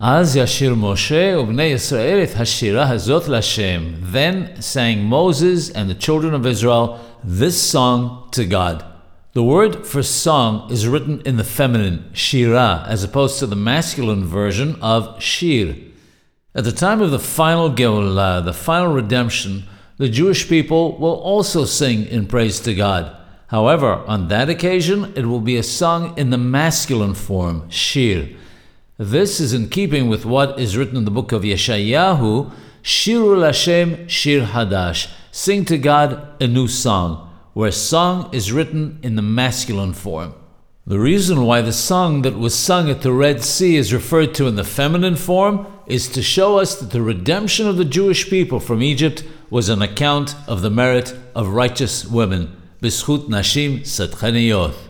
אז ישיר משה ובני ישראל את השירה הזאת להשם. Then sang Moses and the children of Israel this song to God. The word for song is written in the feminine, shira, as opposed to the masculine version of shir. At the time of the final Geulah, the final redemption, the Jewish people will also sing in praise to God. However, on that occasion, it will be a song in the masculine form, shir. This is in keeping with what is written in the book of Yeshayahu, Shiru Lashem Shir Hadash, sing to God a new song where song is written in the masculine form. The reason why the song that was sung at the Red Sea is referred to in the feminine form is to show us that the redemption of the Jewish people from Egypt was an account of the merit of righteous women. Bishut Nashim Satchaniyot.